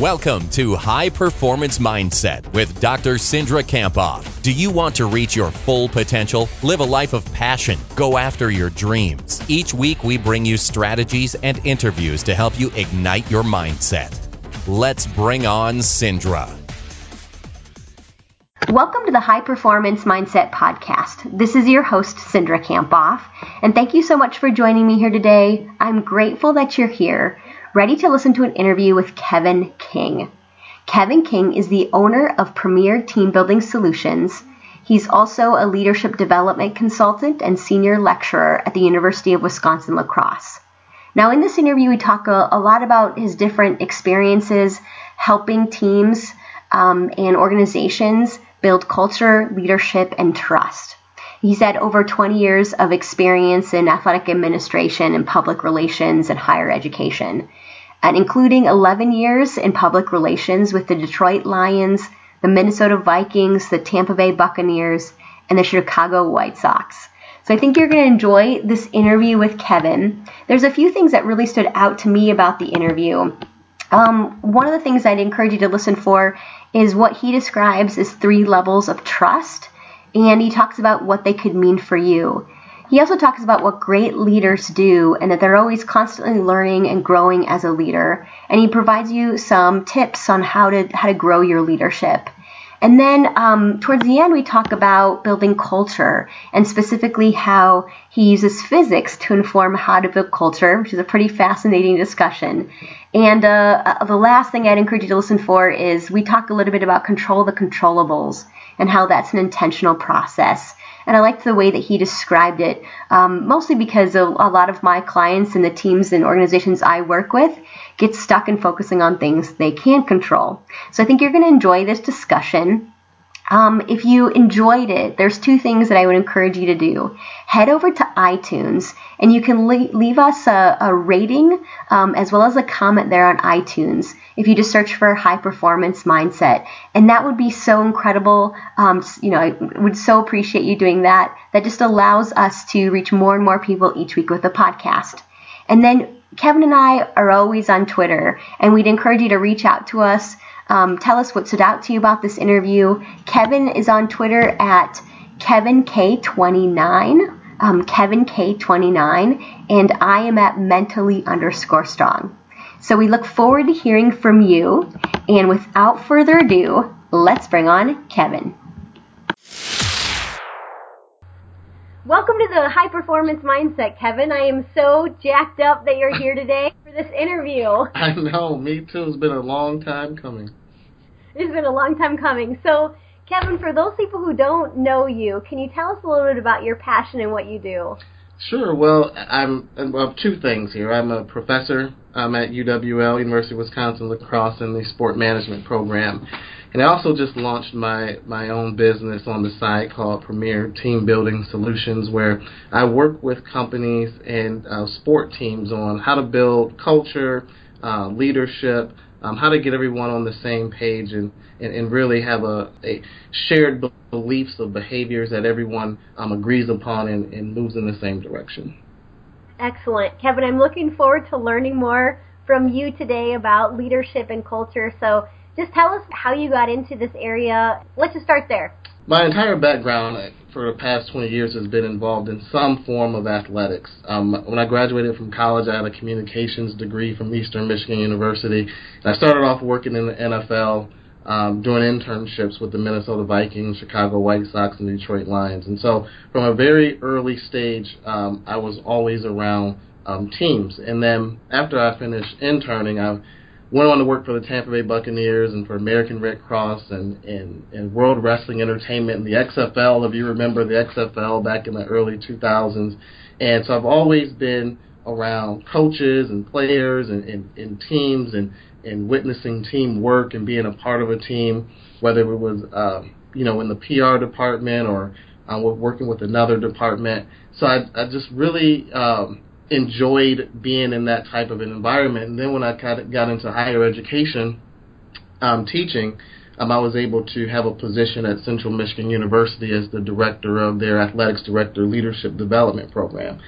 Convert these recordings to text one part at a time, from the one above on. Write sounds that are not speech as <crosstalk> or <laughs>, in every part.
Welcome to High Performance Mindset with Dr. Cindra Kamphoff. Do you want to reach your full potential? Live a life of passion. Go after your dreams. Each week, we bring you strategies and interviews to help you ignite your mindset. Let's bring on Cindra. Welcome to the High Performance Mindset Podcast. This is your host, Cindra Kamphoff, and thank you so much for joining me here today. I'm grateful that you're here ready to listen to an interview with Kevin King. Kevin King is the owner of Premier Team Building Solutions. He's also a leadership development consultant and senior lecturer at the University of Wisconsin La Crosse. Now, in this interview, we talk a, a lot about his different experiences helping teams um, and organizations build culture, leadership, and trust. He's had over 20 years of experience in athletic administration and public relations and higher education and including 11 years in public relations with the Detroit Lions, the Minnesota Vikings, the Tampa Bay Buccaneers, and the Chicago White Sox. So I think you're going to enjoy this interview with Kevin. There's a few things that really stood out to me about the interview. Um, one of the things I'd encourage you to listen for is what he describes as three levels of trust, and he talks about what they could mean for you. He also talks about what great leaders do and that they're always constantly learning and growing as a leader. And he provides you some tips on how to how to grow your leadership. And then um, towards the end, we talk about building culture and specifically how he uses physics to inform how to build culture, which is a pretty fascinating discussion. And uh, uh the last thing I'd encourage you to listen for is we talk a little bit about control the controllables and how that's an intentional process. And I liked the way that he described it, um, mostly because a, a lot of my clients and the teams and organizations I work with get stuck in focusing on things they can't control. So I think you're going to enjoy this discussion. Um, if you enjoyed it, there's two things that I would encourage you to do. Head over to iTunes and you can le- leave us a, a rating um, as well as a comment there on iTunes if you just search for high performance mindset. And that would be so incredible. Um, you know, I would so appreciate you doing that. That just allows us to reach more and more people each week with the podcast. And then Kevin and I are always on Twitter, and we'd encourage you to reach out to us. Um, tell us what stood out to you about this interview. Kevin is on Twitter at KevinK29, um, KevinK29, and I am at mentally underscore strong. So we look forward to hearing from you. And without further ado, let's bring on Kevin. Welcome to the High Performance Mindset, Kevin. I am so jacked up that you're here today for this interview. <laughs> I know, me too. It's been a long time coming. It's been a long time coming. So, Kevin, for those people who don't know you, can you tell us a little bit about your passion and what you do? Sure. Well, I'm well two things here. I'm a professor. I'm at UWL, University of Wisconsin La Crosse, in the sport management program, and I also just launched my my own business on the side called Premier Team Building Solutions, where I work with companies and uh, sport teams on how to build culture, uh, leadership, um, how to get everyone on the same page and, and, and really have a, a shared beliefs of behaviors that everyone um, agrees upon and, and moves in the same direction. Excellent. Kevin, I'm looking forward to learning more from you today about leadership and culture. So just tell us how you got into this area. Let's just start there. My entire background for the past 20 years has been involved in some form of athletics. Um, when I graduated from college, I had a communications degree from Eastern Michigan University. And I started off working in the NFL, um, doing internships with the Minnesota Vikings, Chicago White Sox, and Detroit Lions. And so from a very early stage, um, I was always around um, teams. And then after I finished interning, I went on to work for the Tampa Bay Buccaneers and for American Red Cross and, and, and World Wrestling Entertainment and the XFL, if you remember the XFL back in the early 2000s. And so I've always been around coaches and players and, and, and teams and, and witnessing teamwork and being a part of a team, whether it was, uh, you know, in the PR department or uh, working with another department. So I, I just really um, enjoyed being in that type of an environment. And then when I got, got into higher education, um, teaching, um, I was able to have a position at Central Michigan University as the director of their athletics director leadership development program.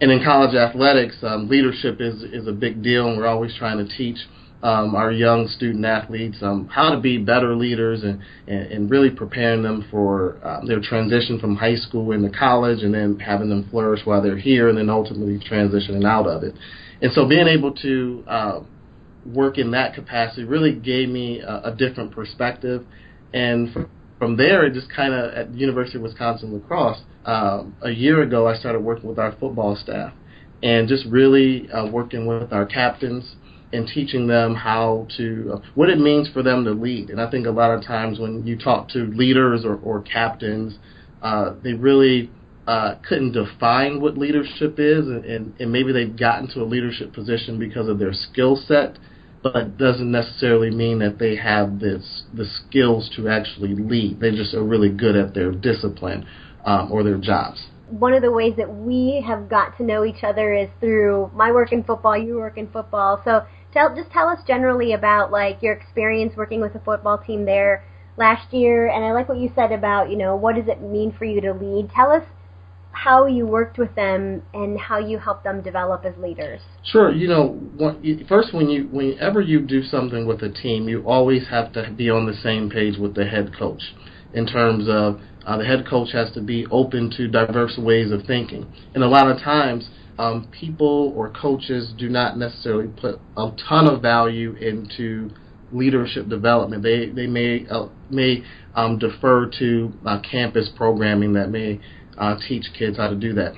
And in college athletics, um, leadership is is a big deal, and we're always trying to teach um, our young student athletes um, how to be better leaders and, and, and really preparing them for uh, their transition from high school into college and then having them flourish while they're here and then ultimately transitioning out of it. And so being able to uh, work in that capacity really gave me a, a different perspective. And from, there, it just kind of at the University of Wisconsin La Crosse, um, a year ago, I started working with our football staff and just really uh, working with our captains and teaching them how to uh, what it means for them to lead. And I think a lot of times when you talk to leaders or, or captains, uh, they really uh, couldn't define what leadership is, and, and, and maybe they've gotten to a leadership position because of their skill set, but it doesn't necessarily mean that they have this the skills to actually lead. They just are really good at their discipline um, or their jobs one of the ways that we have got to know each other is through my work in football, you work in football. So tell just tell us generally about like your experience working with the football team there last year and I like what you said about, you know, what does it mean for you to lead? Tell us how you worked with them and how you helped them develop as leaders. Sure, you know, first when you whenever you do something with a team, you always have to be on the same page with the head coach in terms of uh, the head coach has to be open to diverse ways of thinking. And a lot of times um, people or coaches do not necessarily put a ton of value into leadership development. They they may uh, may um, defer to uh, campus programming that may uh, teach kids how to do that.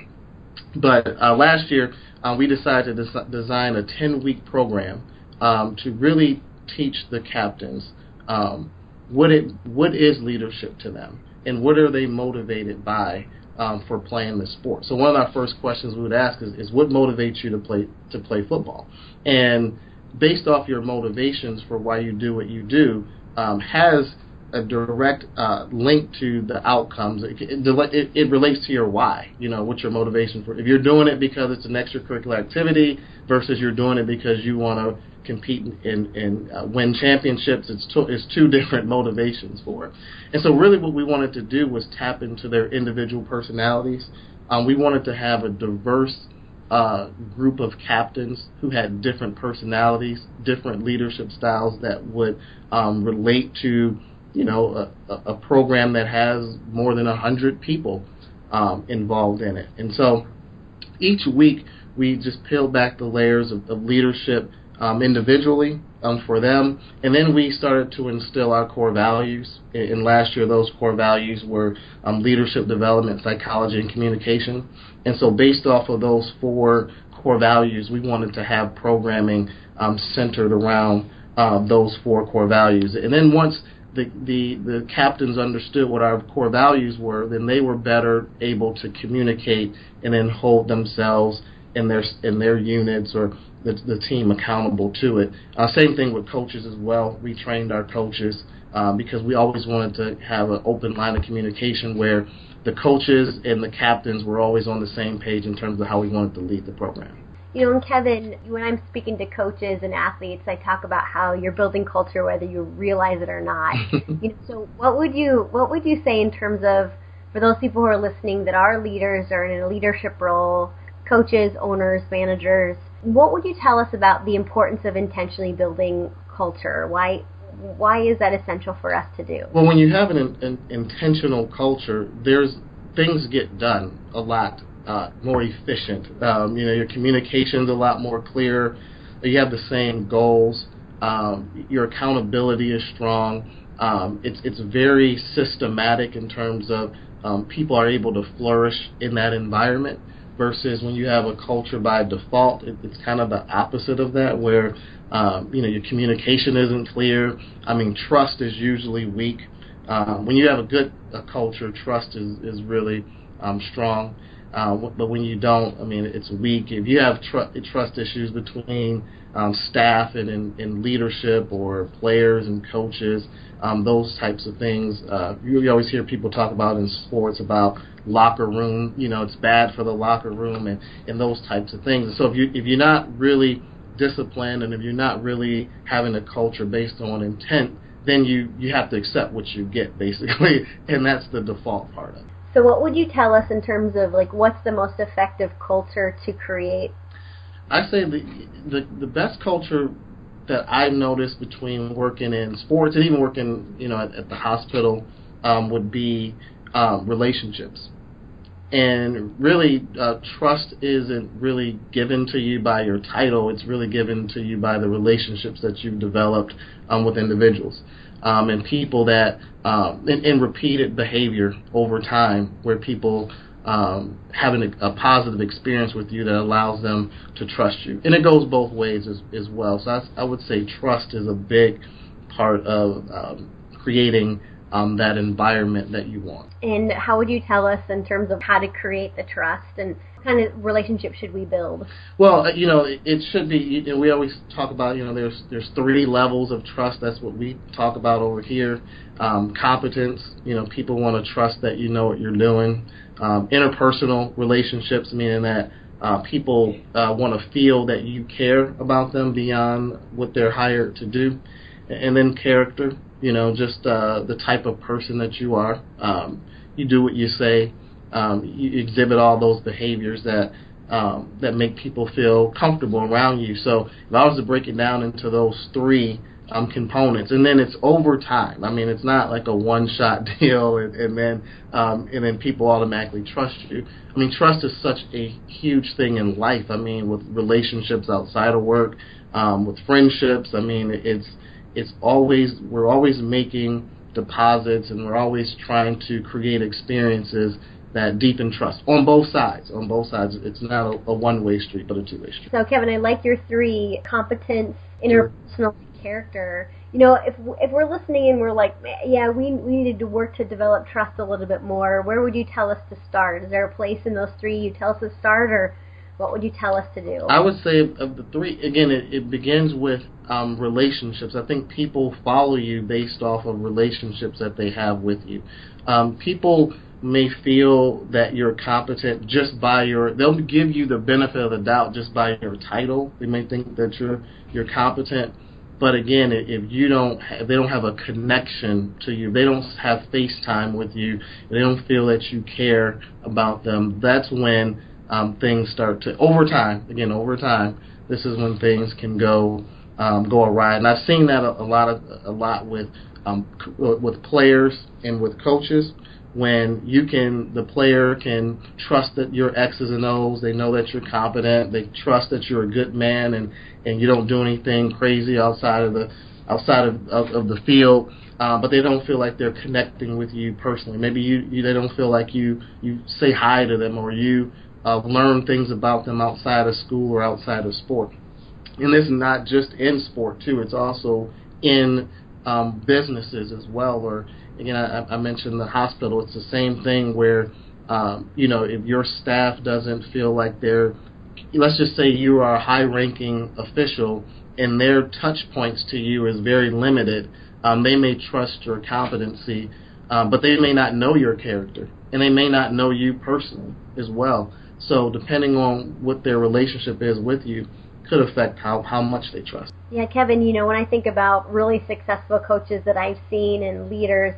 But uh, last year uh, we decided to des- design a 10 week program um, to really teach the captains um, what it what is leadership to them and what are they motivated by um, for playing the sport. So one of our first questions we would ask is, is what motivates you to play to play football, and based off your motivations for why you do what you do um, has a direct uh, link to the outcomes. It, it, it, relates to your why. You know, what's your motivation for? If you're doing it because it's an extracurricular activity versus you're doing it because you want to compete and, and uh, win championships, it's, to, it's two different motivations for it. And so, really, what we wanted to do was tap into their individual personalities. Um, we wanted to have a diverse uh, group of captains who had different personalities, different leadership styles that would um, relate to, you know, a, a, program that has more than a hundred people um, involved in it. And so, each week we just peeled back the layers of, of leadership um, individually um, for them. And then we started to instill our core values. In, last year, those core values were um, leadership development, psychology, and communication. And so, based off of those four core values, we wanted to have programming um, centered around uh, those four core values. And then once the, the, the captains understood what our core values were, then they were better able to communicate and then hold themselves in their in their units or the, the team accountable to it. Uh, same thing with coaches as well. We trained our coaches um, because we always wanted to have an open line of communication where the coaches and the captains were always on the same page in terms of how we wanted to lead the program. You know, and Kevin, when I'm speaking to coaches and athletes, I talk about how you're building culture whether you realize it or not. <laughs> you know, so what would you what would you say in terms of for those people who are listening that are leaders or in a leadership role, coaches, owners, managers, what would you tell us about the importance of intentionally building culture? Why why is that essential for us to do? Well, when you have an, an intentional culture, there's things get done a lot uh, more efficient. Um, you know, your communication's a lot more clear. You have the same goals. Um, your accountability is strong. Um, it's it's very systematic in terms of um, people are able to flourish in that environment versus when you have a culture by default, it, it's kind of the opposite of that, where um, you know your communication isn't clear. I mean, trust is usually weak. Um, when you have a good a culture, trust is is really um, strong. Uh, but when you don't, I mean, it's weak. If you have tr- trust issues between um, staff and in, in leadership or players and coaches, um, those types of things. Uh, you always hear people talk about in sports about locker room. You know, it's bad for the locker room and, and those types of things. And so if you if you're not really disciplined and if you're not really having a culture based on intent, then you you have to accept what you get basically, <laughs> and that's the default part of it. So what would you tell us in terms of like what's the most effective culture to create? I say the the, the best culture that I've noticed between working in sports and even working, you know, at, at the hospital um, would be um, relationships. And really, uh, trust isn't really given to you by your title. It's really given to you by the relationships that you've developed um, with individuals um, and people that, um, in, in repeated behavior over time, where people um, having a, a, positive experience with you that allows them to trust you. And it goes both ways as, as well. So I, I would say trust is a big part of um, creating um, that environment that you want. And how would you tell us in terms of how to create the trust and kind of relationship should we build? Well, uh, you know, it, should be. You know, we always talk about, you know, there's there's three levels of trust. That's what we talk about over here. Um, competence. You know, people want to trust that you know what you're doing. Um, interpersonal relationships, meaning that uh, people uh, want to feel that you care about them beyond what they're hired to do. And then character, you know, just uh, the type of person that you are. Um, you do what you say. Um, you exhibit all those behaviors that um, that make people feel comfortable around you. So if I was to break it down into those three um, components, and then it's over time. I mean, it's not like a one-shot <laughs> deal, and, and then um, and then people automatically trust you. I mean, trust is such a huge thing in life. I mean, with relationships outside of work, um, with friendships. I mean, it's it's always we're always making deposits and we're always trying to create experiences that deepen trust on both sides. On both sides, it's not a, a one-way street, but a two-way street. So, Kevin, I like your three: competence, interpersonal character. You know, if if we're listening and we're like, yeah, we we needed to work to develop trust a little bit more. Where would you tell us to start? Is there a place in those three you tell us to start, or what would you tell us to do? I would say of the three, again, it, it begins with um, relationships. I think people follow you based off of relationships that they have with you. Um, people may feel that you're competent just by your they'll give you the benefit of the doubt just by your title. They may think that you're you're competent. But again if you don't have, they don't have a connection to you. They don't have FaceTime with you. They don't feel that you care about them. That's when um, things start to over time again over time this is when things can go um, go awry. And I've seen that a, a lot of a lot with um, with players and with coaches when you can the player can trust that you're X's and O's, they know that you're competent, they trust that you're a good man and and you don't do anything crazy outside of the outside of, of, of the field. Uh, but they don't feel like they're connecting with you personally. Maybe you, you they don't feel like you you say hi to them or you uh, learn things about them outside of school or outside of sport. And this is not just in sport too; it's also in um, businesses as well. Or again, I, I mentioned the hospital. It's the same thing where um, you know if your staff doesn't feel like they're let's just say you are a high ranking official and their touch points to you is very limited, um, they may trust your competency, um, but they may not know your character and they may not know you personally as well. So depending on what their relationship is with you, could affect how, how much they trust. Yeah, Kevin, you know, when I think about really successful coaches that I've seen and leaders,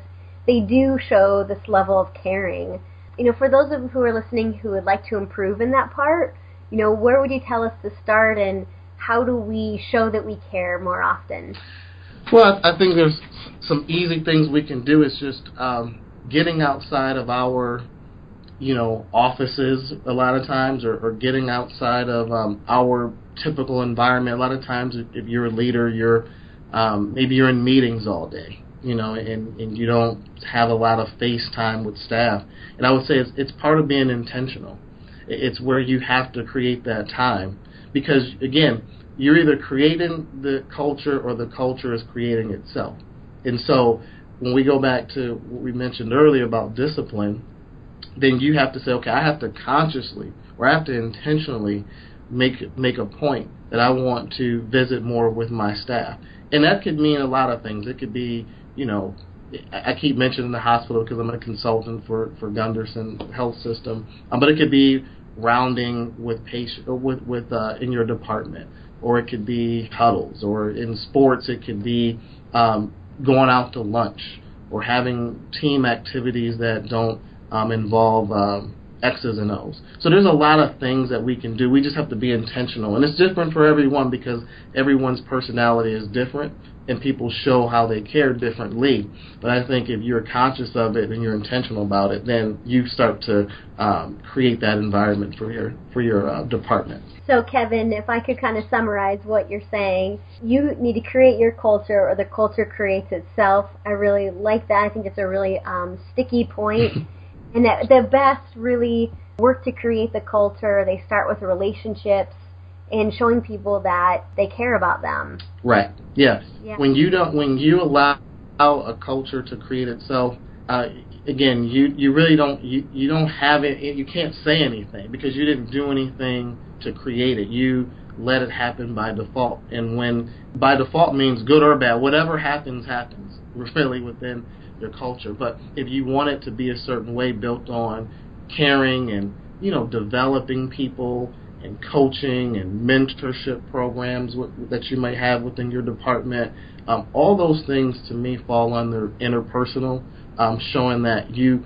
they do show this level of caring. You know, for those of who are listening who would like to improve in that part, you know, where would you tell us to start and how do we show that we care more often? Well, I think there's some easy things we can do. Is just um, getting outside of our, you know, offices a lot of times, or, or getting outside of um, our typical environment. A lot of times, if, if you're a leader, you're um, maybe you're in meetings all day, you know, and, and you don't have a lot of face time with staff. And I would say it's, it's part of being intentional it's where you have to create that time because again, you're either creating the culture or the culture is creating itself. And so when we go back to what we mentioned earlier about discipline, then you have to say, okay, I have to consciously or I have to intentionally make make a point that I want to visit more with my staff. And that could mean a lot of things. It could be, you know, I keep mentioning the hospital because I'm a consultant for for Gundersen Health System, um, but it could be rounding with patient with with uh, in your department, or it could be huddles, or in sports it could be um, going out to lunch, or having team activities that don't um, involve um, X's and O's. So there's a lot of things that we can do. We just have to be intentional. And it's different for everyone because everyone's personality is different and people show how they care differently. But I think if you're conscious of it and you're intentional about it, then you start to um, create that environment for your for your uh, department. So, Kevin, if I could kind of summarize what you're saying, you need to create your culture, or the culture creates itself. I really like that. I think it's a really um, sticky point, <laughs> and that the best really work to create the culture. They start with relationships and showing people that they care about them. Right. Yes. Yeah. When you don't, when you allow a culture to create itself, uh, again, you you really don't you you don't have it. You can't say anything because you didn't do anything to create it. You let it happen by default. And when by default means good or bad, whatever happens happens. <laughs> Really within your culture. But if you want it to be a certain way, built on caring and you know developing people and coaching and mentorship programs that you might have within your department. Um, all those things to me fall under interpersonal, um, showing that you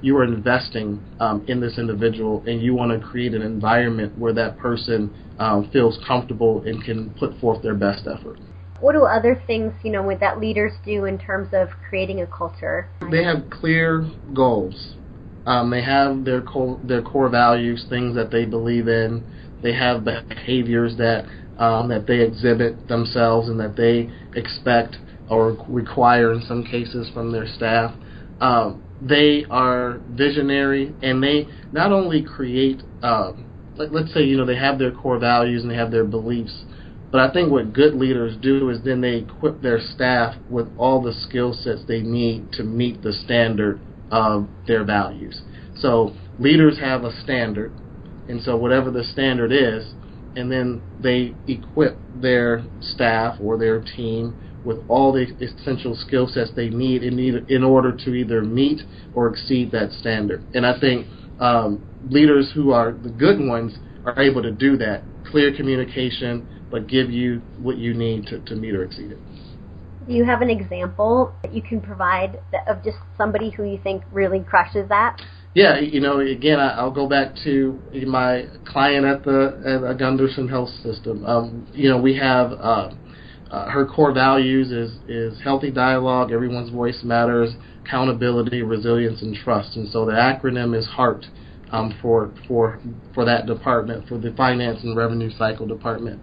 you are investing um, in this individual and you want to create an environment where that person um, feels comfortable and can put forth their best effort. What do other things, you know, that leaders do in terms of creating a culture? They have clear goals um, they have their core, their core values, things that they believe in. They have behaviors that um, that they exhibit themselves and that they expect or require in some cases from their staff. Um, they are visionary and they not only create, um, let, let's say, you know, they have their core values and they have their beliefs, but I think what good leaders do is then they equip their staff with all the skill sets they need to meet the standard of their values. So leaders have a standard, and so whatever the standard is, and then they equip their staff or their team with all the essential skill sets they need in, either, in order to either meet or exceed that standard. And I think um, leaders who are the good ones are able to do that. Clear communication, but give you what you need to, to meet or exceed it. Do you have an example that you can provide of just somebody who you think really crushes that? Yeah, you know, again, I'll go back to my client at the at Gundersen Health System. Um, you know, we have uh, uh, her core values is is healthy dialogue, everyone's voice matters, accountability, resilience, and trust. And so the acronym is HEART um, for for for that department, for the finance and revenue cycle department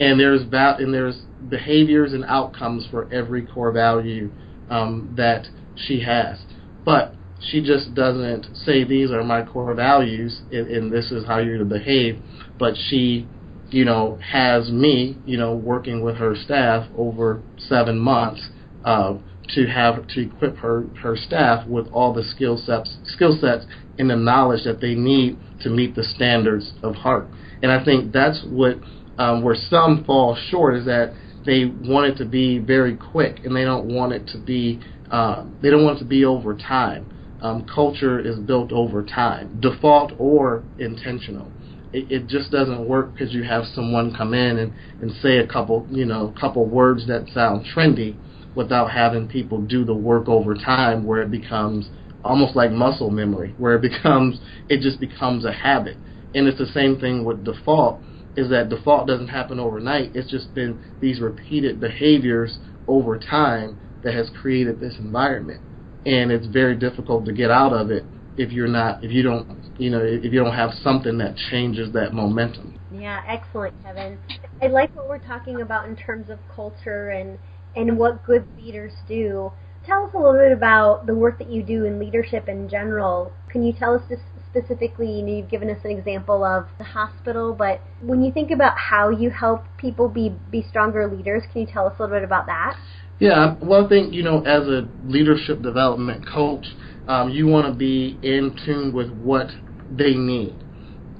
and there's va- and there's behaviors and outcomes for every core value um, that she has. But she just doesn't say these are my core values and, and this is how you're to behave. But she, you know, has me, you know, working with her staff over seven months uh, to have to equip her her staff with all the skill sets skill sets and the knowledge that they need to meet the standards of HEART. And I think that's what um, where some fall short is that they want it to be very quick and they don't want it to be uh, they don't want it to be over time. Um, culture is built over time, default or intentional. It, it just doesn't work because you have someone come in and, and say a couple you know couple words that sound trendy without having people do the work over time where it becomes almost like muscle memory where it <laughs> becomes it just becomes a habit and it's the same thing with default is that default doesn't happen overnight. It's just been these repeated behaviors over time that has created this environment, and it's very difficult to get out of it if you're not if you don't you know if you don't have something that changes that momentum. Yeah, excellent, Kevin. I like what we're talking about in terms of culture and and what good leaders do. Tell us a little bit about the work that you do in leadership in general. Can you tell us just specifically, you know, you've given us an example of the hospital, but when you think about how you help people be be stronger leaders, can you tell us a little bit about that? Yeah, well, I think you know, as a leadership development coach, um, you want to be in tune with what they need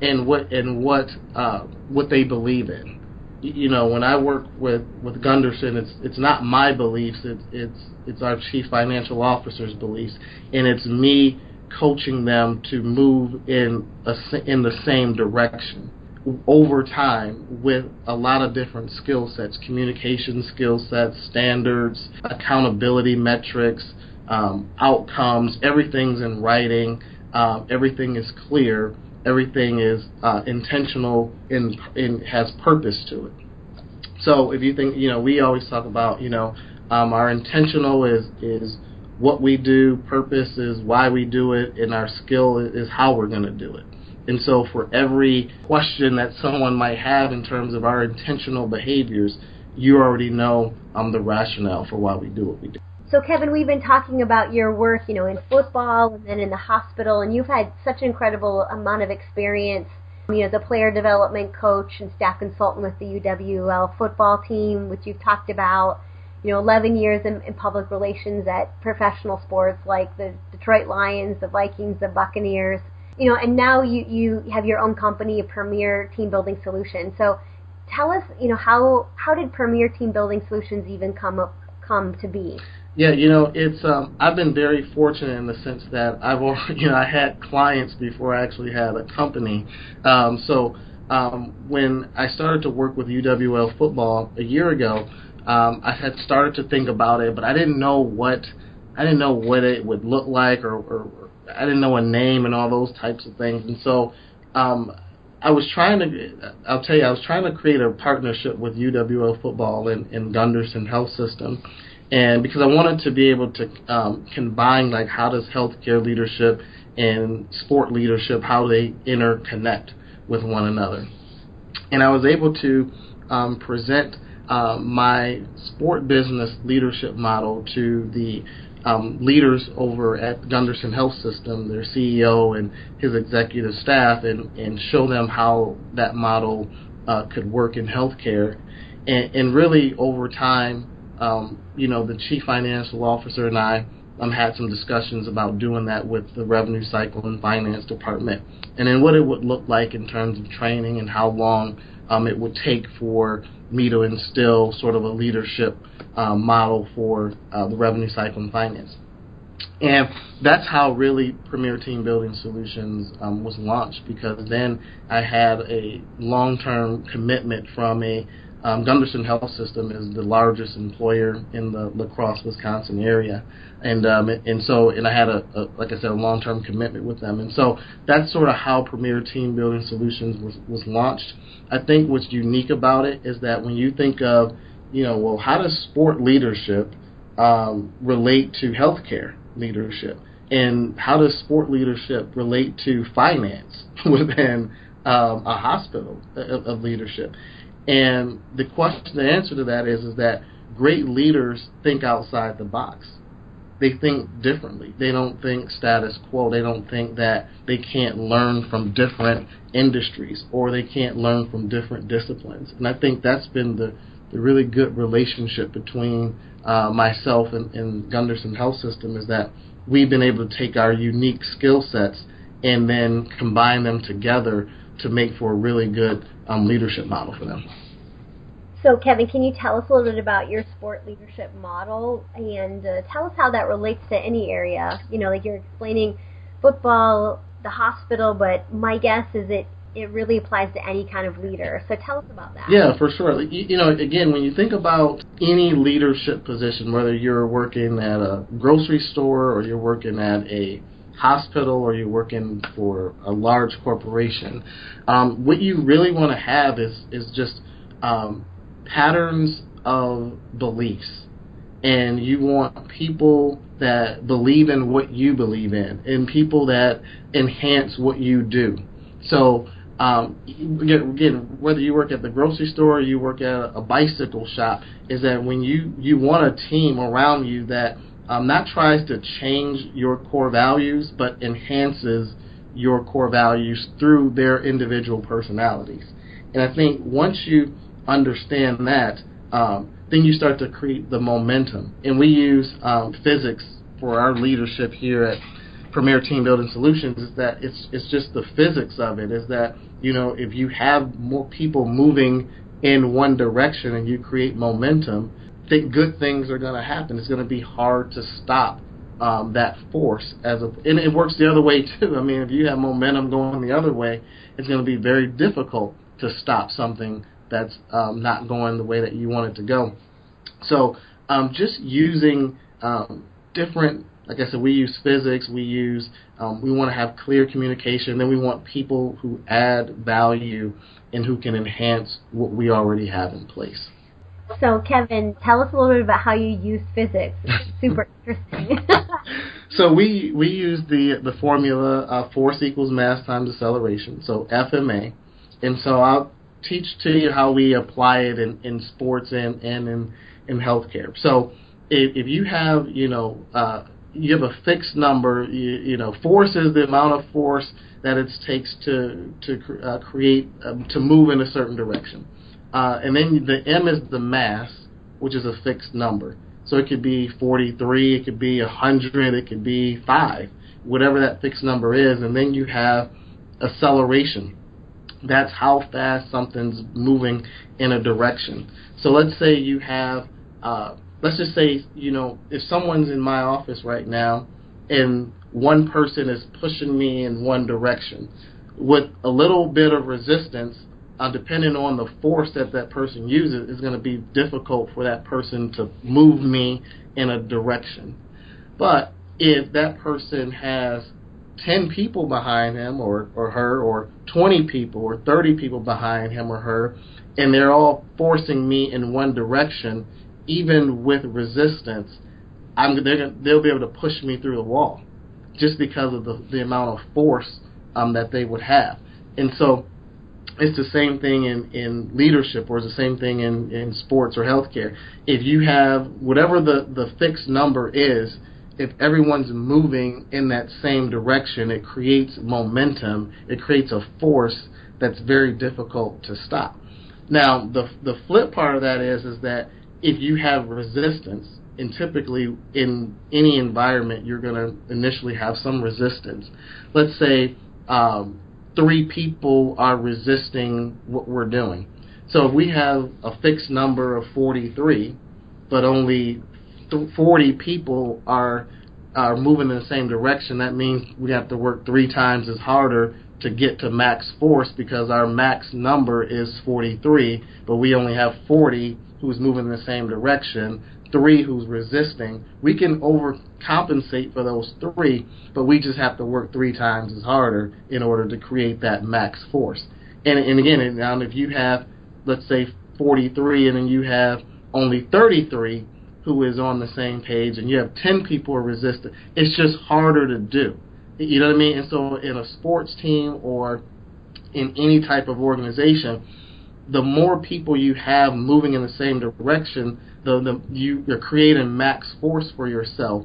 and what and what uh, what they believe in. You know, when I work with with Gundersen, it's it's not my beliefs. It's it's it's our chief financial officer's beliefs, and it's me coaching them to move in a, in the same direction over time with a lot of different skill sets, communication skill sets, standards, accountability metrics, um, outcomes, everything's in writing. um, everything is clear, everything is uh, intentional and, and has purpose to it. So if you think, you know, we always talk about, you know, um, our intentional is is what we do, purpose is why we do it, and our skill is how we're going to do it. And so for every question that someone might have in terms of our intentional behaviors, you already know um, the rationale for why we do what we do. So Kevin, we've been talking about your work, you know, in football and then in the hospital, and you've had such an incredible amount of experience, you know, a player development coach and staff consultant with the UWL football team, which you've talked about, you know, 11 years in, in public relations at professional sports like the Detroit Lions, the Vikings, the Buccaneers, you know, and now you you have your own company, Premier Team Building Solution. So tell us, you know, how how did Premier Team Building Solutions even come up come to be? Yeah, you know, it's um, I've been very fortunate in the sense that I've already, <laughs> you know I had clients before I actually had a company. Um, so um, when I started to work with UWL football a year ago, um, I had started to think about it, but I didn't know what I didn't know what it would look like, or, or, I didn't know a name and all those types of things. And so um, I was trying to, I'll tell you, I was trying to create a partnership with UWL football and, and Gundersen Health System and because I wanted to be able to um, combine like how does healthcare leadership and sport leadership how they interconnect with one another, and I was able to um, present uh, my sport business leadership model to the um, leaders over at Gundersen Health System, their CEO and his executive staff, and, and show them how that model uh, could work in healthcare. And, and really, over time, um, you know, the chief financial officer and I um, had some discussions about doing that with the revenue cycle and finance department, and then what it would look like in terms of training and how long um, it would take for me to instill sort of a leadership um, model for uh, the revenue cycle and finance. And that's how really Premier Team Building Solutions um, was launched because then I had a long term commitment from a um, Gundersen Health System is the largest employer in the La Crosse, Wisconsin area, and um, and so and I had a, a like I said a long term commitment with them, and so that's sort of how Premier Team Building Solutions was was launched. I think what's unique about it is that when you think of you know well how does sport leadership um, relate to healthcare leadership, and how does sport leadership relate to finance <laughs> within um, a hospital of, of leadership? And the question, the answer to that is, is that great leaders think outside the box. They think differently. They don't think status quo. They don't think that they can't learn from different industries or they can't learn from different disciplines. And I think that's been the, the really good relationship between uh, myself and, and Gundersen Health System is that we've been able to take our unique skill sets and then combine them together to make for a really good um, leadership model for them. So, Kevin, can you tell us a little bit about your sport leadership model and uh, tell us how that relates to any area? You know, like you're explaining football, the hospital, but my guess is it it really applies to any kind of leader. So tell us about that. Yeah, for sure. You, you know, again, when you think about any leadership position, whether you're working at a grocery store or you're working at a hospital or you're working for a large corporation, um, what you really want to have is is just um, patterns of beliefs, and you want people that believe in what you believe in, and people that enhance what you do. So. Um, again, whether you work at the grocery store or you work at a bicycle shop, is that when you you want a team around you that um, not tries to change your core values, but enhances your core values through their individual personalities. And I think once you understand that, um, then you start to create the momentum. And we use um, physics for our leadership here at Premier Team Building Solutions. Is that it's it's just the physics of it. Is that you know if you have more people moving in one direction and you create momentum, think good things are going to happen. It's going to be hard to stop um, that force as a, and it works the other way <laughs> too. I mean, if you have momentum going the other way, it's going to be very difficult to stop something that's um, not going the way that you want it to go. So, um, just using um, different like I said, we use physics. We use um, we want to have clear communication. Then we want people who add value and who can enhance what we already have in place. So, Kevin, tell us a little bit about how you use physics. It's <laughs> super interesting. <laughs> so we we use the the formula uh, force equals mass times acceleration, so FMA, and so I'll teach to you how we apply it in, in sports and, and in in healthcare. So if, if you have you know uh, you have a fixed number, you, you know force is the amount of force that it takes to to uh, create um, to move in a certain direction. Uh, and then the m is the mass, which is a fixed number. So it could be 43, it could be 100, it could be 5, whatever that fixed number is. And then you have acceleration. That's how fast something's moving in a direction. So let's say you have, uh, let's just say, you know, if someone's in my office right now and one person is pushing me in one direction, with a little bit of resistance, uh, depending on the force that that person uses, is going to be difficult for that person to move me in a direction. But if that person has 10 people behind him or, or her, or 20 people or 30 people behind him or her, and they're all forcing me in one direction, even with resistance, I'm, they're, gonna, they'll be able to push me through the wall just because of the, the amount of force um, that they would have. And so it's the same thing in, in leadership or it's the same thing in, in sports or healthcare. If you have whatever the, the fixed number is, if everyone's moving in that same direction, it creates momentum, it creates a force that's very difficult to stop. Now, the the flip part of that is is that if you have resistance, and typically in any environment you're going to initially have some resistance. Let's say um, three people are resisting what we're doing. So if we have a fixed number of 43, but only 40 people are are moving in the same direction, that means we have to work three times as harder to get to max force because our max number is 43, but we only have 40 who's moving in the same direction three who's resisting, we can overcompensate for those three, but we just have to work three times as harder in order to create that max force. And, and again, now if you have, let's say, 43 and then you have only 33 who is on the same page and you have 10 people who are resistant, it's just harder to do. You know what I mean? And so in a sports team or in any type of organization, the more people you have moving in the same direction, the, the you, you're creating max force for yourself.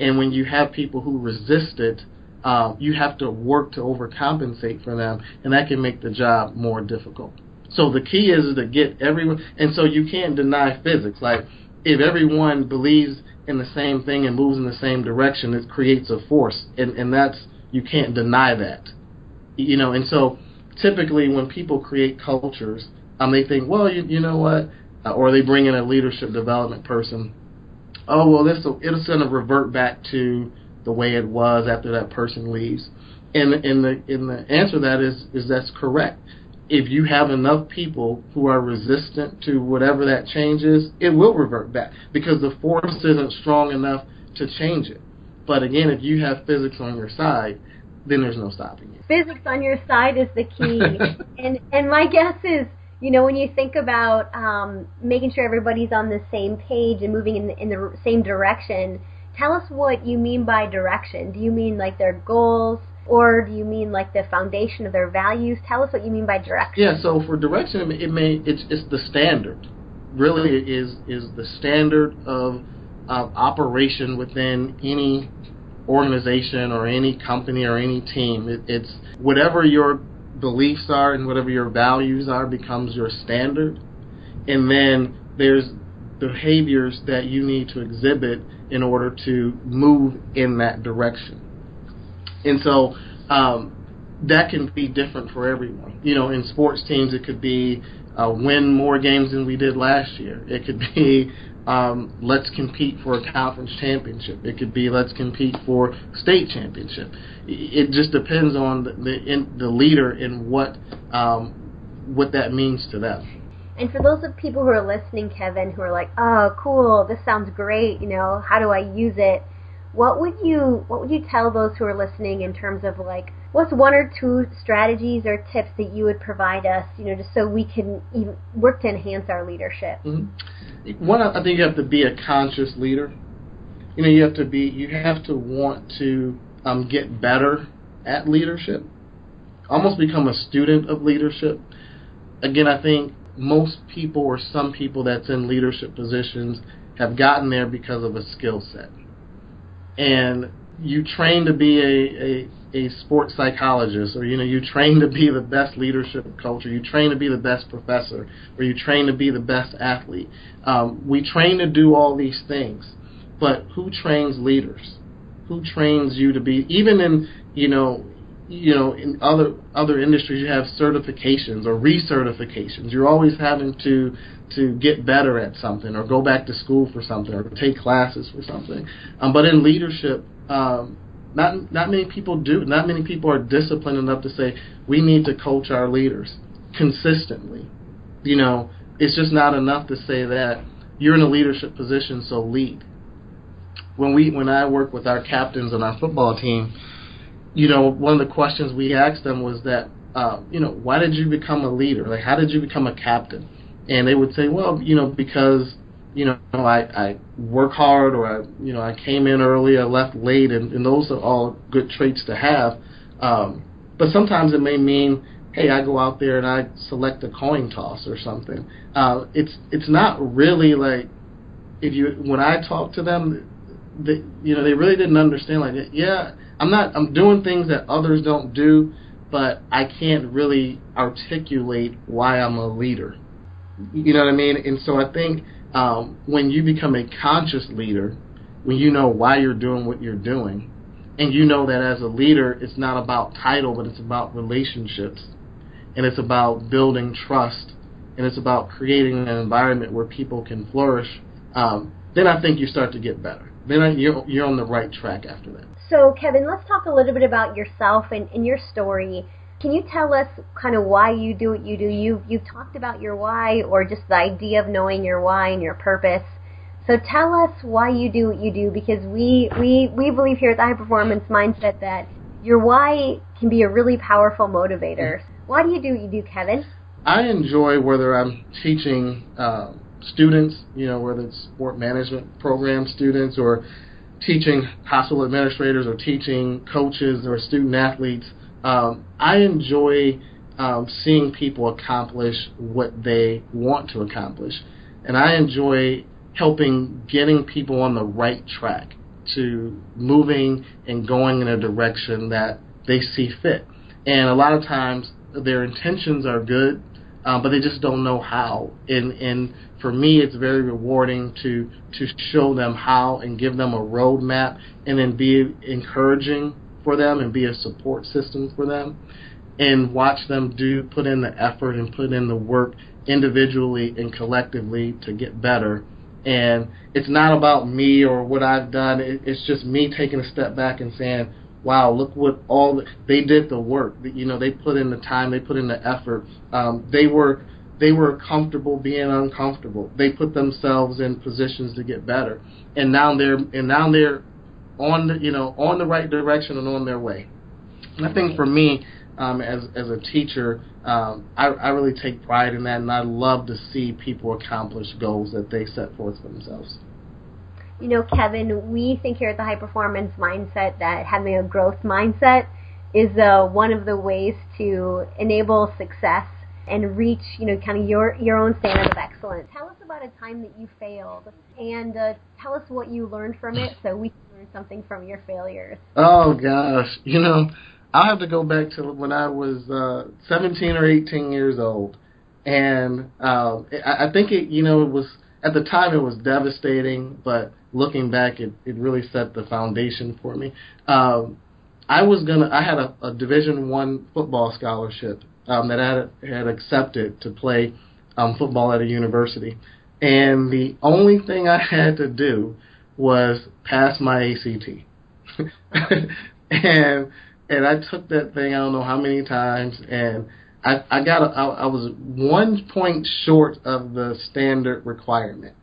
And when you have people who resist it, uh, you have to work to overcompensate for them, and that can make the job more difficult. So the key is to get everyone, and so you can't deny physics. Like if everyone believes in the same thing and moves in the same direction, it creates a force, and and that's you can't deny that. You know, and so typically when people create cultures, um, they think, well, you, you know what, uh, or they bring in a leadership development person. Oh well, this it'll sort of revert back to the way it was after that person leaves. And and the and the answer to that is is that's correct. If you have enough people who are resistant to whatever that change is, it will revert back because the force isn't strong enough to change it. But again, if you have physics on your side, then there's no stopping you. Physics on your side is the key. <laughs> and and my guess is you know, when you think about um, making sure everybody's on the same page and moving in the, in the same direction, tell us what you mean by direction. Do you mean like their goals, or do you mean like the foundation of their values? Tell us what you mean by direction. Yeah. So for direction, it may it's it's the standard. Really, it is is the standard of of operation within any organization or any company or any team. It, it's whatever your beliefs are and whatever your values are becomes your standard. And then there's behaviors that you need to exhibit in order to move in that direction. And so um, that can be different for everyone. You know, in sports teams, it could be uh, win more games than we did last year. It could <laughs> be um, let's compete for a conference championship. It could be let's compete for state championship. It just depends on the the, the leader and what um, what that means to them. And for those of people who are listening, Kevin, who are like, "Oh, cool, this sounds great," you know, how do I use it? what would you what would you tell those who are listening in terms of like what's one or two strategies or tips that you would provide us, you know, just so we can even work to enhance our leadership? Mm-hmm. One, I think you have to be a conscious leader. You know, you have to be, you have to want to um, get better at leadership, almost become a student of leadership. Again, I think most people or some people that's in leadership positions have gotten there because of a skill set. And you train to be a, a a sports psychologist or you know you train to be the best leadership coach or you train to be the best professor or you train to be the best athlete. Um, we train to do all these things but who trains leaders? Who trains you to be even in you know you know in other other industries you have certifications or recertifications. You're always having to to get better at something or go back to school for something or take classes for something. Um, but in leadership um, not not many people do. Not many people are disciplined enough to say we need to coach our leaders consistently. You know, it's just not enough to say that you're in a leadership position, so lead. When we when I work with our captains on our football team, you know, one of the questions we asked them was that, uh, you know, why did you become a leader? Like, how did you become a captain? And they would say, well, you know, because you know, I, I work hard or I, you know, I came in early, I left late, and, and those are all good traits to have. Um, but sometimes it may mean, hey, I go out there and I select a coin toss or something. Uh, it's it's not really like if you when I talk to them, they, you know, they really didn't understand. Like, yeah, I'm not, I'm doing things that others don't do, but I can't really articulate why I'm a leader. You know what I mean? And so I think um, when you become a conscious leader, when you know why you're doing what you're doing, and you know that as a leader, it's not about title, but it's about relationships, and it's about building trust, and it's about creating an environment where people can flourish, um, then I think you start to get better. Then you're, you're on the right track after that. So, Kevin, let's talk a little bit about yourself and, and your story. Can you tell us kind of why you do what you do? You you've talked about your why or just the idea of knowing your why and your purpose. So tell us why you do what you do because we we we believe here at the High Performance Mindset that your why can be a really powerful motivator. Why do you do what you do, Kevin? I enjoy whether I'm teaching uh, students, you know, whether it's sport management program students or teaching hospital administrators or teaching coaches or student athletes um, I enjoy um, seeing people accomplish what they want to accomplish, and I enjoy helping getting people on the right track to moving and going in a direction that they see fit. And a lot of times their intentions are good, um, but they just don't know how. And and for me, it's very rewarding to to show them how and give them a roadmap, and then be encouraging for them and be a support system for them and watch them do put in the effort and put in the work individually and collectively to get better. And it's not about me or what I've done. It's just me taking a step back and saying wow look what all the, they did the work. You know they put in the time they put in the effort. Um, they were they were comfortable being uncomfortable. They put themselves in positions to get better. And now they're and now they're on the you know on the right direction and on their way. And I think for me, um, as as a teacher, um, I, I really take pride in that, and I love to see people accomplish goals that they set forth for themselves. You know, Kevin, we think here at the High Performance Mindset that having a growth mindset is uh, one of the ways to enable success and reach, you know, kind of your your own standard of excellence. Tell us about a time that you failed, and uh, tell us what you learned from it, so we something from your failures. Oh gosh, you know, I have to go back to when I was uh, 17 or 18 years old, and uh, I, think it, you know, it was at the time it was devastating, but looking back, it it really set the foundation for me. Um, I was gonna. I had a, a Division One football scholarship um, that I had, had accepted to play um, football at a university, and the only thing I had to do was pass my ACT, <laughs> and and I took that thing I don't know how many times, and I I got a, I, I was one point short of the standard requirement,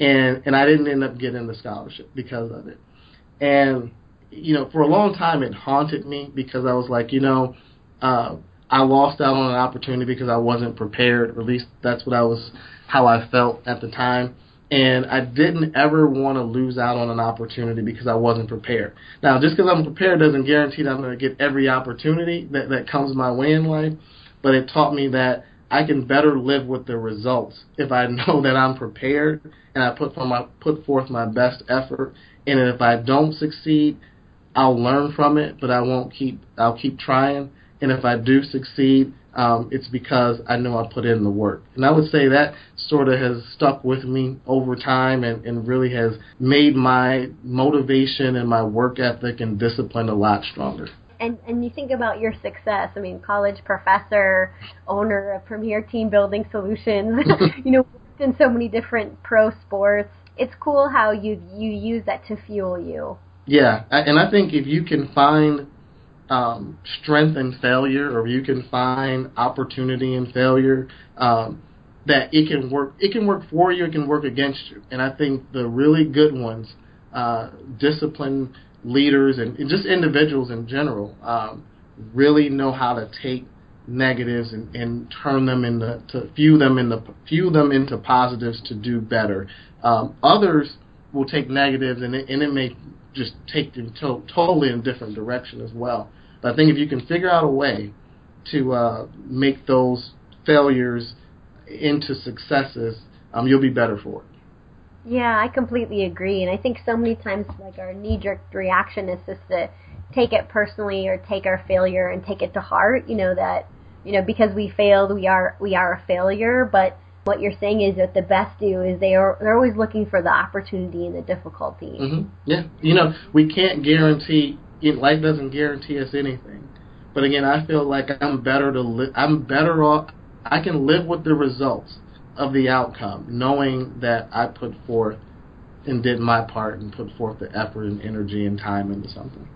and and I didn't end up getting the scholarship because of it And you know, for a long time it haunted me because I was like, you know, uh, I lost out on an opportunity because I wasn't prepared. At least that's what I was, how I felt at the time. And I didn't ever want to lose out on an opportunity because I wasn't prepared. Now, just because I'm prepared doesn't guarantee that I'm going to get every opportunity that, that comes my way in life. But it taught me that I can better live with the results if I <laughs> know that I'm prepared and I put my put forth my best effort. And if I don't succeed, I'll learn from it, but I won't keep. I'll keep trying, and if I do succeed, um, it's because I know I put in the work. And I would say that sort of has stuck with me over time, and, and really has made my motivation and my work ethic and discipline a lot stronger. And and you think about your success. I mean, college professor, owner of Premier Team Building Solutions. <laughs> <laughs> you know, in so many different pro sports. It's cool how you you use that to fuel you. Yeah, and I think if you can find um, strength in failure, or you can find opportunity in failure, um, that it can work. It can work for you. It can work against you. And I think the really good ones, uh, disciplined leaders, and, and, just individuals in general, um, really know how to take negatives and, and turn them into to them into view them into positives to do better. Um, others will take negatives and it, and it may just take them to- totally in a different direction as well. But I think if you can figure out a way to uh, make those failures into successes, um, you'll be better for it. Yeah, I completely agree. And I think so many times, like, our knee jerk reaction is just to take it personally or take our failure and take it to heart. You know, that, you know, because we failed, we are, we are a failure. But what you're saying is that the best do is they are they're always looking for the opportunity and the difficulty. Mm-hmm. Yeah, you know we can't guarantee life doesn't guarantee us anything, but again I feel like I'm better to li- I'm better off I can live with the results of the outcome, knowing that I put forth and did my part and put forth the effort and energy and time into something.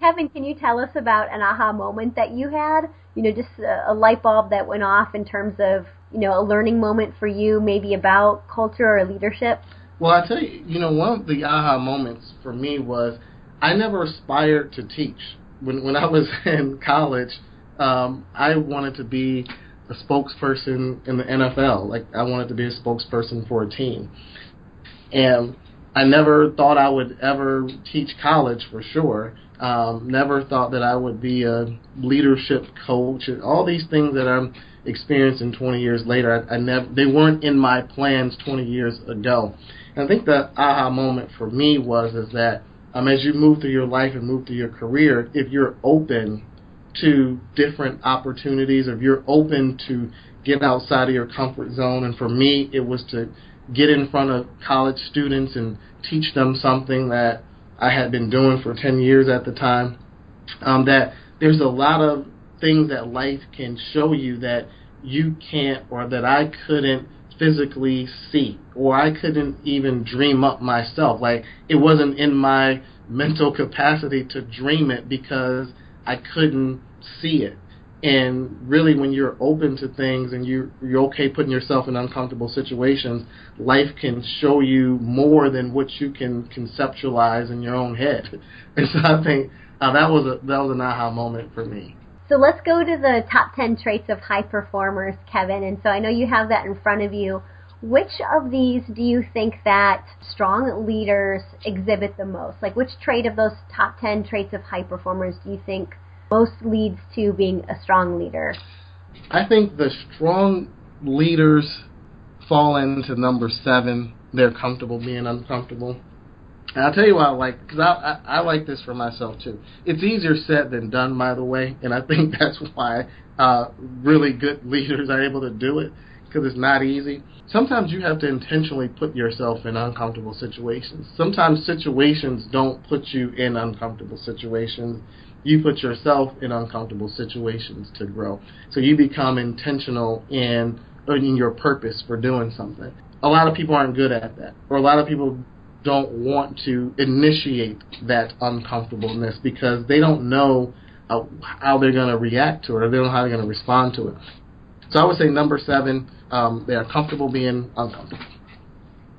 Kevin, can you tell us about an aha moment that you had? You know, just a, a light bulb that went off in terms of you know, a learning moment for you, maybe about culture or leadership? Well, I tell you, you know, one of the aha moments for me was I never aspired to teach. When when I was <laughs> in college, um, I wanted to be a spokesperson in the NFL. Like I wanted to be a spokesperson for a team, and I never thought I would ever teach college for sure. Um, never thought that I would be a leadership coach all these things that I'm experiencing 20 years later. I, I never, they weren't in my plans 20 years ago. And I think the aha moment for me was is that um, as you move through your life and move through your career, if you're open to different opportunities, or if you're open to get outside of your comfort zone, and for me, it was to get in front of college students and teach them something that I had been doing for 10 years at the time. Um, that there's a lot of things that life can show you that you can't or that I couldn't physically see or I couldn't even dream up myself. Like it wasn't in my mental capacity to dream it because I couldn't see it. And really, when you're open to things and you you're okay putting yourself in uncomfortable situations, life can show you more than what you can conceptualize in your own head. <laughs> And so I think uh, that was a that was an aha moment for me. So let's go to the top 10 traits of high performers, Kevin. And so I know you have that in front of you. Which of these do you think that strong leaders exhibit the most? Like, which trait of those top 10 traits of high performers do you think most leads to being a strong leader? I think the strong leaders fall into number seven. They're comfortable being uncomfortable. And I'll tell you why I like because I, I I like this for myself too. It's easier said than done, by the way, and I think <laughs> that's why uh, really good leaders are able to do it because it's not easy. Sometimes you have to intentionally put yourself in uncomfortable situations. Sometimes situations don't put you in uncomfortable situations. You put yourself in uncomfortable situations to grow. So you become intentional in in your purpose for doing something. A lot of people aren't good at that, or a lot of people don't want to initiate that uncomfortableness because they don't know uh, how they're going to react to it or they don't know how they're going to respond to it. So I would say number seven, um, they are comfortable being uncomfortable.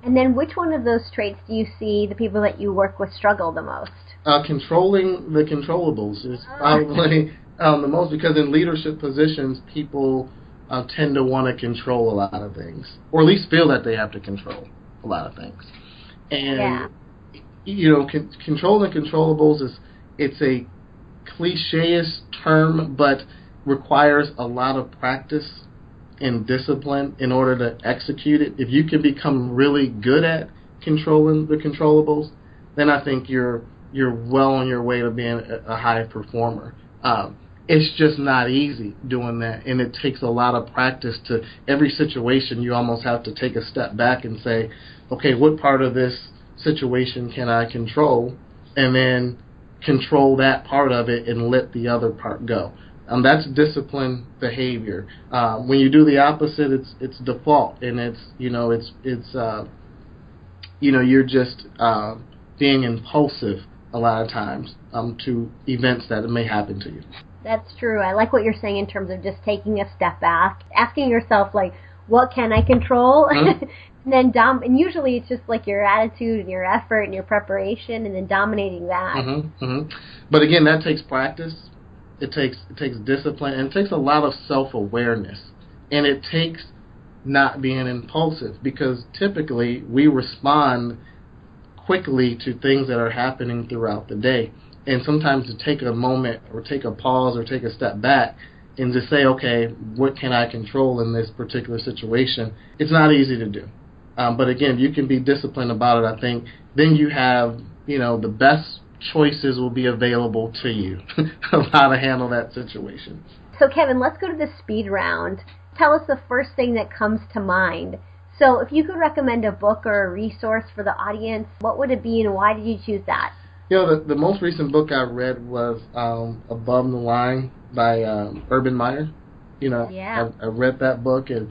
And then, which one of those traits do you see the people that you work with struggle the most? Uh, controlling the controllables is probably um, the most because in leadership positions, people uh, tend to want to control a lot of things, or at least feel that they have to control a lot of things. And yeah. you know, con- controlling controllables is it's a clichéish term, but requires a lot of practice and discipline in order to execute it. If you can become really good at controlling the controllables, then I think you're you're well on your way to being a, a high performer. Um, it's just not easy doing that, and it takes a lot of practice. To every situation, you almost have to take a step back and say, okay, what part of this situation can I control, and then control that part of it and let the other part go. Um, that's disciplined behavior. Uh, when you do the opposite, it's it's default, and it's you know it's it's uh, you know you're just uh, being impulsive a lot of times um, to events that may happen to you. That's true. I like what you're saying in terms of just taking a step back, asking yourself like, what can I control? Mm-hmm. <laughs> and then dom and usually it's just like your attitude and your effort and your preparation and then dominating that. Mm-hmm, mm-hmm. But again, that takes practice. It takes it takes discipline and it takes a lot of self awareness and it takes not being impulsive because typically we respond quickly to things that are happening throughout the day. And sometimes to take a moment or take a pause or take a step back and to say okay what can i control in this particular situation? It's not easy to do um, but again you can be disciplined about it i think then you have you know the best choices will be available to you <laughs> of how to handle that situation. So, Kevin, let's go to the speed round. Tell us the first thing that comes to mind. So, if you could recommend a book or a resource for the audience, what would it be and why did you choose that? You know, the, the most recent book I read was um, Above the Line by um, Urban Meyer. You know, yeah. I, I read that book and,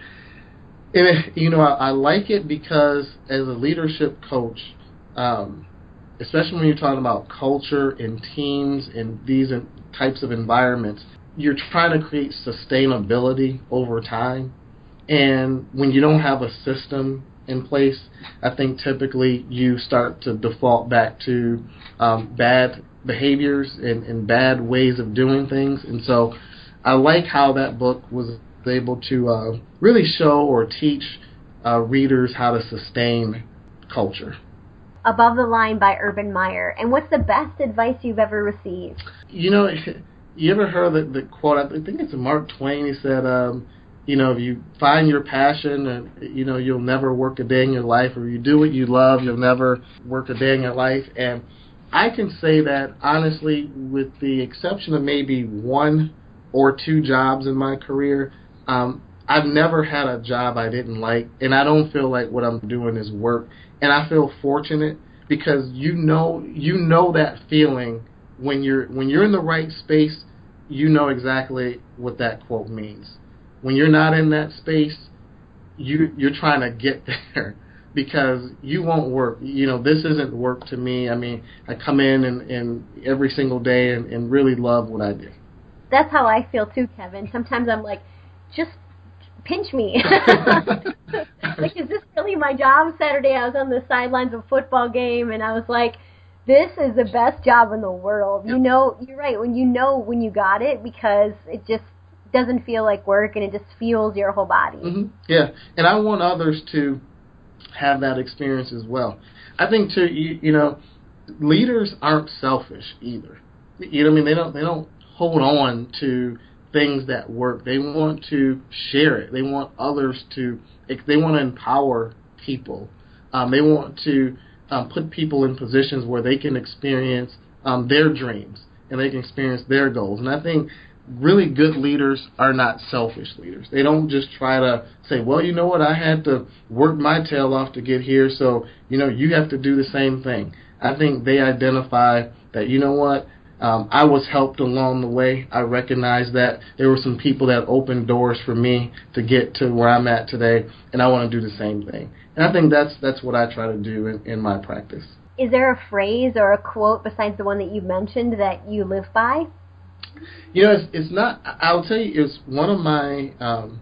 you know, I, I like it because as a leadership coach, um, especially when you're talking about culture and teams and these types of environments, you're trying to create sustainability over time. And when you don't have a system in place, I think typically you start to default back to um, bad behaviors and, and bad ways of doing things. And so I like how that book was able to uh, really show or teach uh, readers how to sustain culture. Above the Line by Urban Meyer. And what's the best advice you've ever received? You know, <laughs> you ever heard the, the quote? I think it's Mark Twain. He said, um, you know, if you find your passion, and you know, you'll never work a day in your life, or you do what you love, you'll never work a day in your life. And I can say that honestly, with the exception of maybe one or two jobs in my career, um, I've never had a job I didn't like, and I don't feel like what I'm doing is work and I feel fortunate because you know you know that feeling when you're when you're in the right space, you know exactly what that quote means. When you're not in that space, you you're trying to get <laughs> there because you won't work. You know, this isn't work to me. I mean, I come in and, and every single day and, and really love what I do. That's how I feel too, Kevin. Sometimes I'm like, just pinch me. <laughs> <laughs> like, is this really my job? Saturday, I was on the sidelines of a football game, and I was like, this is the best job in the world. You know, you're right. When you know when you got it, because it just doesn't feel like work, and it just fuels your whole body. Mm-hmm. Yeah, and I want others to have that experience as well. I think too, you, you know, leaders aren't selfish either. You know, what I mean, they don't they don't hold on to things that work. They want to share it. They want others to. They want to empower people. Um, they want to um, put people in positions where they can experience um, their dreams and they can experience their goals. And I think really good leaders are not selfish leaders. They don't just try to say, well, you know what, I had to work my tail off to get here, so, you know, you have to do the same thing. I think they identify that, you know what, um, I was helped along the way. I recognize that there were some people that opened doors for me to get to where I'm at today, and I want to do the same thing. And I think that's that's what I try to do in, in my practice. Is there a phrase or a quote besides the one that you mentioned that you live by? You know, it's, it's not. I'll tell you, it's one of my um,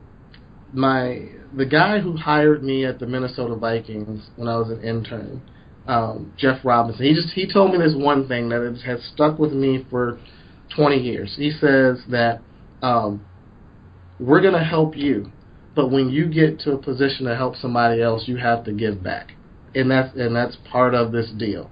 my the guy who hired me at the Minnesota Vikings when I was an intern, um, Jeff Robinson. He just he told me this one thing that it has stuck with me for 20 years. He says that um, we're going to help you, but when you get to a position to help somebody else, you have to give back, and that's and that's part of this deal.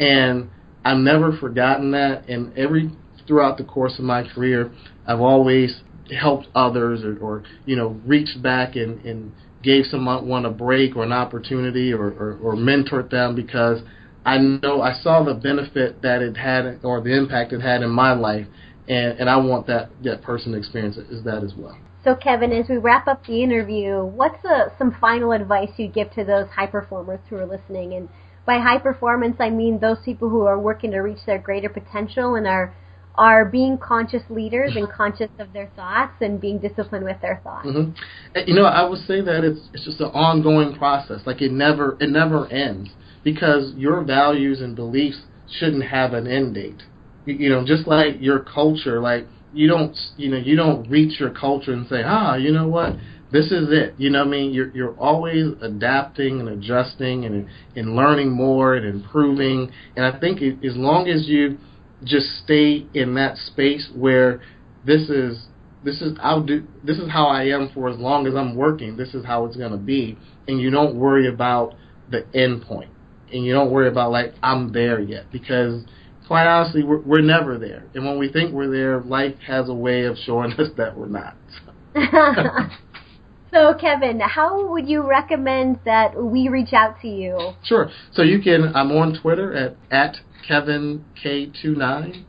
And I've never forgotten that, and every throughout the course of my career, I've always helped others or, or you know reached back and, and gave someone a break or an opportunity or, or, or mentored them because I know I saw the benefit that it had or the impact it had in my life, and, and I want that that person to experience it, is that as well. So, Kevin, as we wrap up the interview, what's a, some final advice you'd give to those high performers who are listening? And by high performance, I mean those people who are working to reach their greater potential and are are being conscious leaders and conscious of their thoughts and being disciplined with their thoughts. Mm-hmm. You know, I would say that it's it's just an ongoing process. Like it never it never ends because your values and beliefs shouldn't have an end date. You, you know, just like your culture, like you don't you know you don't reach your culture and say ah you know what this is it you know what I mean you're you're always adapting and adjusting and and learning more and improving and I think it, as long as you just stay in that space where this is this is I'll do this is how I am for as long as I'm working. This is how it's gonna be, and you don't worry about the end point, and you don't worry about like I'm there yet because quite honestly we're, we're never there. And when we think we're there, life has a way of showing <laughs> us that we're not. <laughs> <laughs> So, Kevin, how would you recommend that we reach out to you? Sure. So you can. I'm on Twitter at at Kevin K29,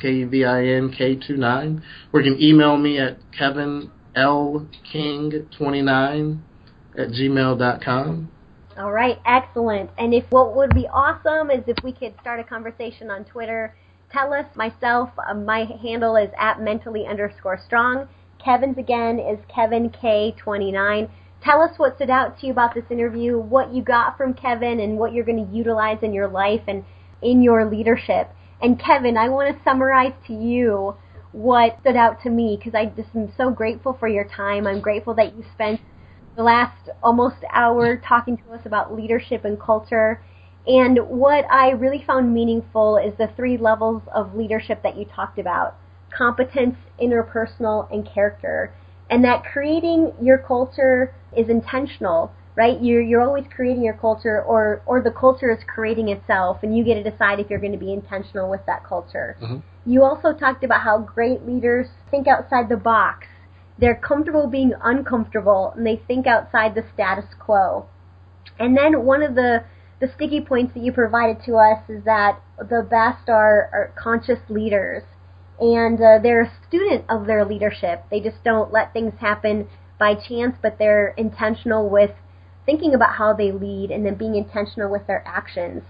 K E V I N K29, or you can email me at Kevin L King 29 at gmail.com. All right, excellent. And if what would be awesome is if we could start a conversation on Twitter. Tell us, myself, uh, my handle is at mentally underscore strong. Kevin's again is Kevin K29. Tell us what stood out to you about this interview, what you got from Kevin, and what you're going to utilize in your life and in your leadership. And Kevin, I want to summarize to you what stood out to me because I just am so grateful for your time. I'm grateful that you spent the last almost hour talking to us about leadership and culture. And what I really found meaningful is the three levels of leadership that you talked about competence, interpersonal, and character. And that creating your culture is intentional, right? You're, you're always creating your culture, or, or the culture is creating itself, and you get to decide if you're going to be intentional with that culture. Mm-hmm. You also talked about how great leaders think outside the box. They're comfortable being uncomfortable, and they think outside the status quo. And then one of the the sticky points that you provided to us is that the best are, are conscious leaders and uh, they're a student of their leadership. They just don't let things happen by chance, but they're intentional with thinking about how they lead and then being intentional with their actions.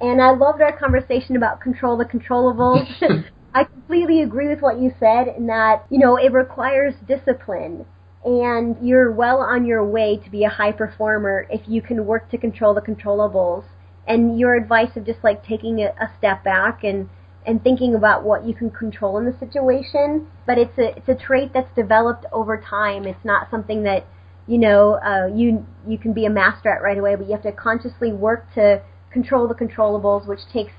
And I loved our conversation about control the controllables. <laughs> I completely agree with what you said in that, you know, it requires discipline. And you're well on your way to be a high performer if you can work to control the controllables. And your advice of just like taking a, a step back and and thinking about what you can control in the situation. But it's a it's a trait that's developed over time. It's not something that you know uh, you you can be a master at right away. But you have to consciously work to control the controllables, which takes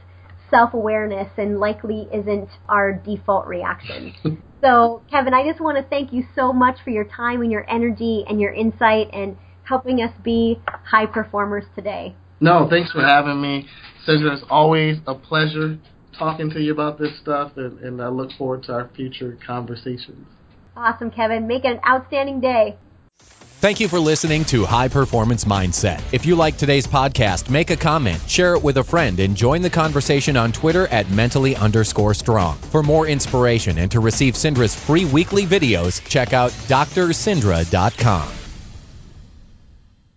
self awareness and likely isn't our default reaction. <laughs> so, Kevin, I just want to thank you so much for your time and your energy and your insight and helping us be high performers today. No, thanks for having me. Cindra, it's always a pleasure talking to you about this stuff, and, and I look forward to our future conversations. Awesome, Kevin. Make it an outstanding day. Thank you for listening to High Performance Mindset. If you like today's podcast, make a comment, share it with a friend, and join the conversation on Twitter at mentally underscore strong. For more inspiration and to receive Cindra's free weekly videos, check out drcindra.com.